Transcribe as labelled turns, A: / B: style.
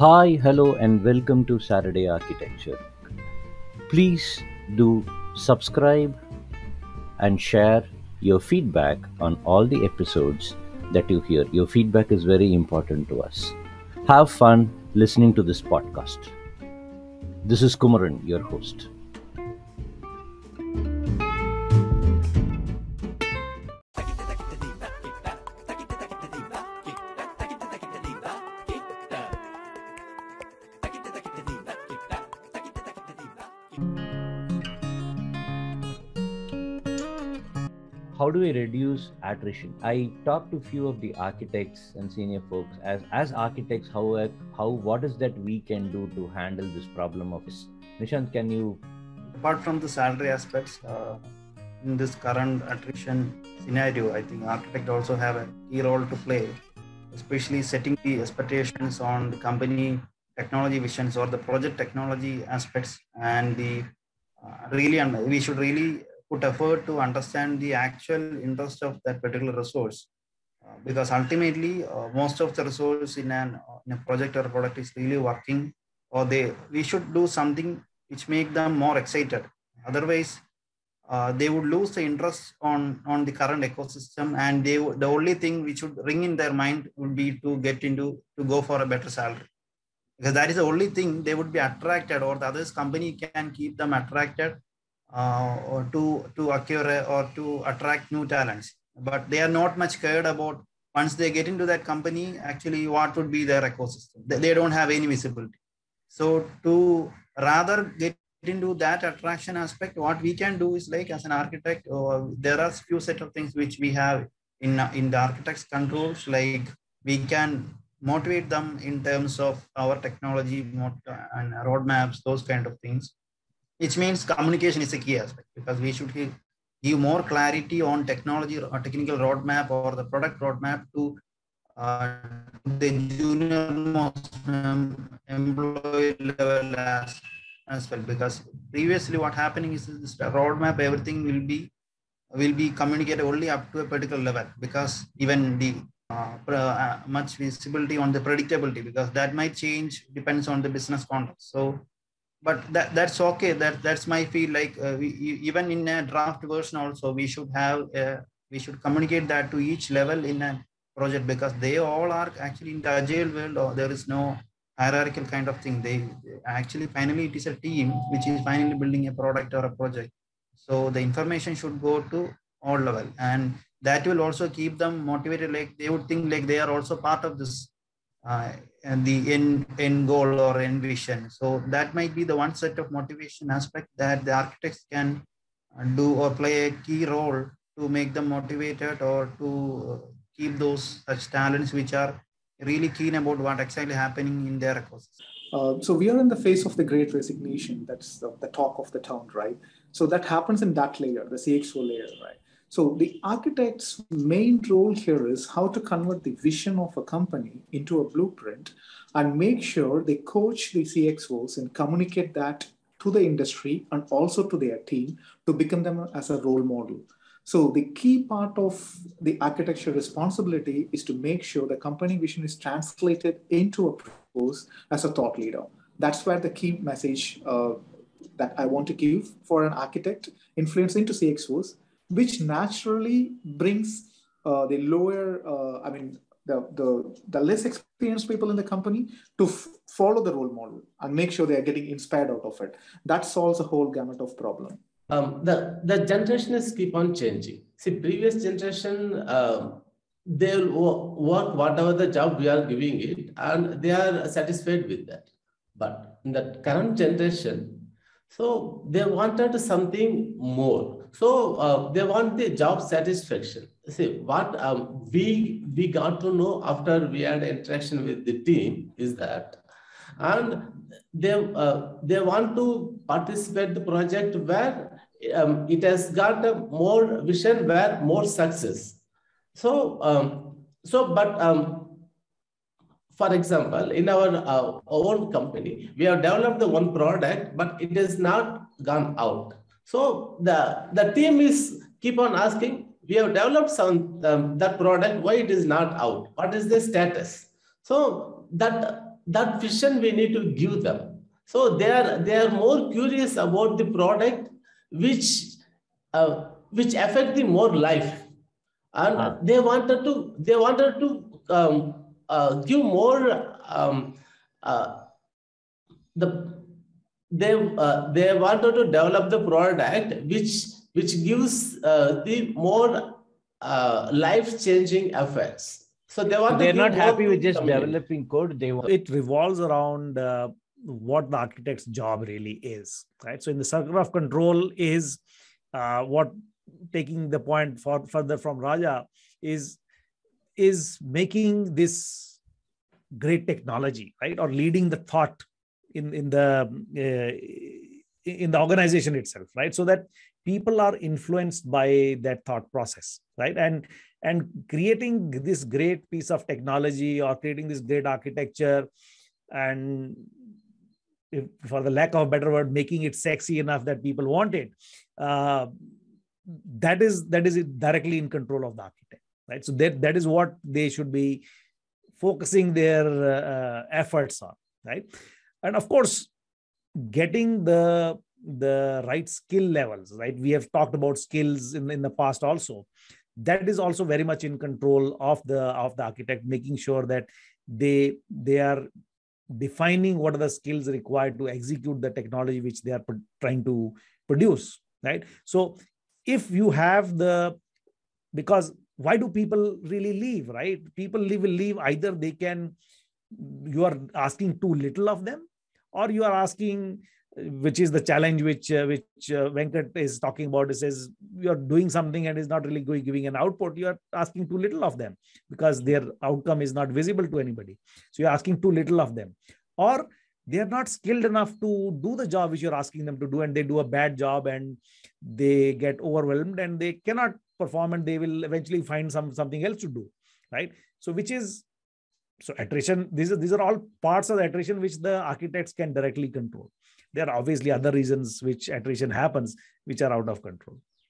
A: Hi, hello, and welcome to Saturday Architecture. Please do subscribe and share your feedback on all the episodes that you hear. Your feedback is very important to us. Have fun listening to this podcast. This is Kumaran, your host. How do we reduce attrition? I talked to few of the architects and senior folks. As as architects how how what is that we can do to handle this problem of this? Nishant can you?
B: Apart from the salary aspects uh, in this current attrition scenario i think architect also have a key role to play especially setting the expectations on the company technology visions or the project technology aspects and the uh, really and we should really put effort to understand the actual interest of that particular resource. Uh, because ultimately, uh, most of the resource in, an, uh, in a project or product is really working, or they we should do something which make them more excited. Otherwise, uh, they would lose the interest on on the current ecosystem, and they the only thing which would ring in their mind would be to get into to go for a better salary because that is the only thing they would be attracted or the others company can keep them attracted or to to acquire or to attract new talents. But they are not much cared about. Once they get into that company actually what would be their ecosystem? They, don't have any visibility. So to rather get into that attraction aspect what we can do is like as an architect uh, there are few set of things which we have in in the architect's controls. Like we can motivate them in terms of our technology and roadmaps those kind of things which means communication is a key aspect because we should give more clarity on technology or technical roadmap or the product roadmap to uh, the junior um, employee level as, as well. Because previously what happening is this roadmap everything will be will be communicated only up to a particular level because even the uh, uh, much visibility on the predictability because that might change depends on the business context. So but that, that's okay. That that's my feel like uh, we, even in a draft version also we should have uh, we should communicate that to each level in a project because they all are actually in the agile world or there is no hierarchical kind of thing. They actually finally it is a team which is finally building a product or a project. So the information should go to all level. And that will also keep them motivated like they would think like they are also part of this uh, and the end, end goal or end vision. So that might be the one set of motivation aspect that the architects can uh, do or play a key role to make them motivated or to keep those such talents which are really keen about what exactly happening in their ecosystem.
C: Uh, so we are in the face of the great resignation. That's the, the talk of the town, right? So that happens in that layer, the CXO layer, right? So the architect's main role here is how to convert the vision of a company into a blueprint and make sure they coach the CXOs and communicate that to the industry and also to their team to become them as a role model. So the key part of the architecture responsibility is to make sure the company vision is translated into a purpose as a thought leader. That's where the key message uh, that I want to give for an architect influence into CXOs which naturally brings uh, the lower, uh, I mean, the, the, the less experienced people in the company to f- follow the role model and make sure they are getting inspired out of it. That solves a whole gamut of problem.
D: Um, the, the generation is keep on changing. See, previous generation, um, they'll work whatever the job we are giving it, and they are satisfied with that. But in the current generation, so they wanted something more so uh, they want the job satisfaction. See what um, we we got to know after we had interaction with the team is that, and they uh, they want to participate the project where um, it has got a more vision where more success. So um, so but um, for example, in our uh, own company, we have developed the one product, but it has not gone out. So the, the team is keep on asking, we have developed some um, that product, why it is not out? What is the status? So that that vision we need to give them. So they are they are more curious about the product which uh, which affect the more life, and
E: Ah.
D: they wanted to they wanted to um, uh, give more um, uh, the they uh, they wanted to develop the product which which gives uh, the more uh, life changing effects. So they want. to
E: they're not happy with just
D: community.
E: developing code. They want it revolves around uh, what the architect's job really is, right? So in the circle of control is uh, what taking the point for further from Raja is is making this great technology, right, or leading the thought in in the uh, in the organization itself, right, so that people are influenced by that thought process, right, and and creating this great piece of technology or creating this great architecture and if, for the lack of a better word making it sexy enough that people want it uh, that is that is directly in control of the architect right? So that that is what they should be focusing their uh, efforts on right and of course getting the the right skill levels right? We have talked about skills in, in the past also. That is also very much in control of the of the architect making sure that they they are defining what are the skills required to execute the technology which they are trying to produce right? So if you have the because why do people really leave right? People leave will leave either they can you are asking too little of them or you are asking which is the challenge which uh, which uh, venkat is talking about. It says you are doing something and is not really going, giving an output. You are asking too little of them because their outcome is not visible to anybody. So you're asking too little of them. Or they are not skilled enough to do the job which you're asking them to do and they do a bad job and they get overwhelmed and they cannot perform and they will eventually find some something else to do. Right? So which is so attrition these are these are all parts of the attrition which the architects can directly control. There are obviously other reasons which attrition happens which are out of control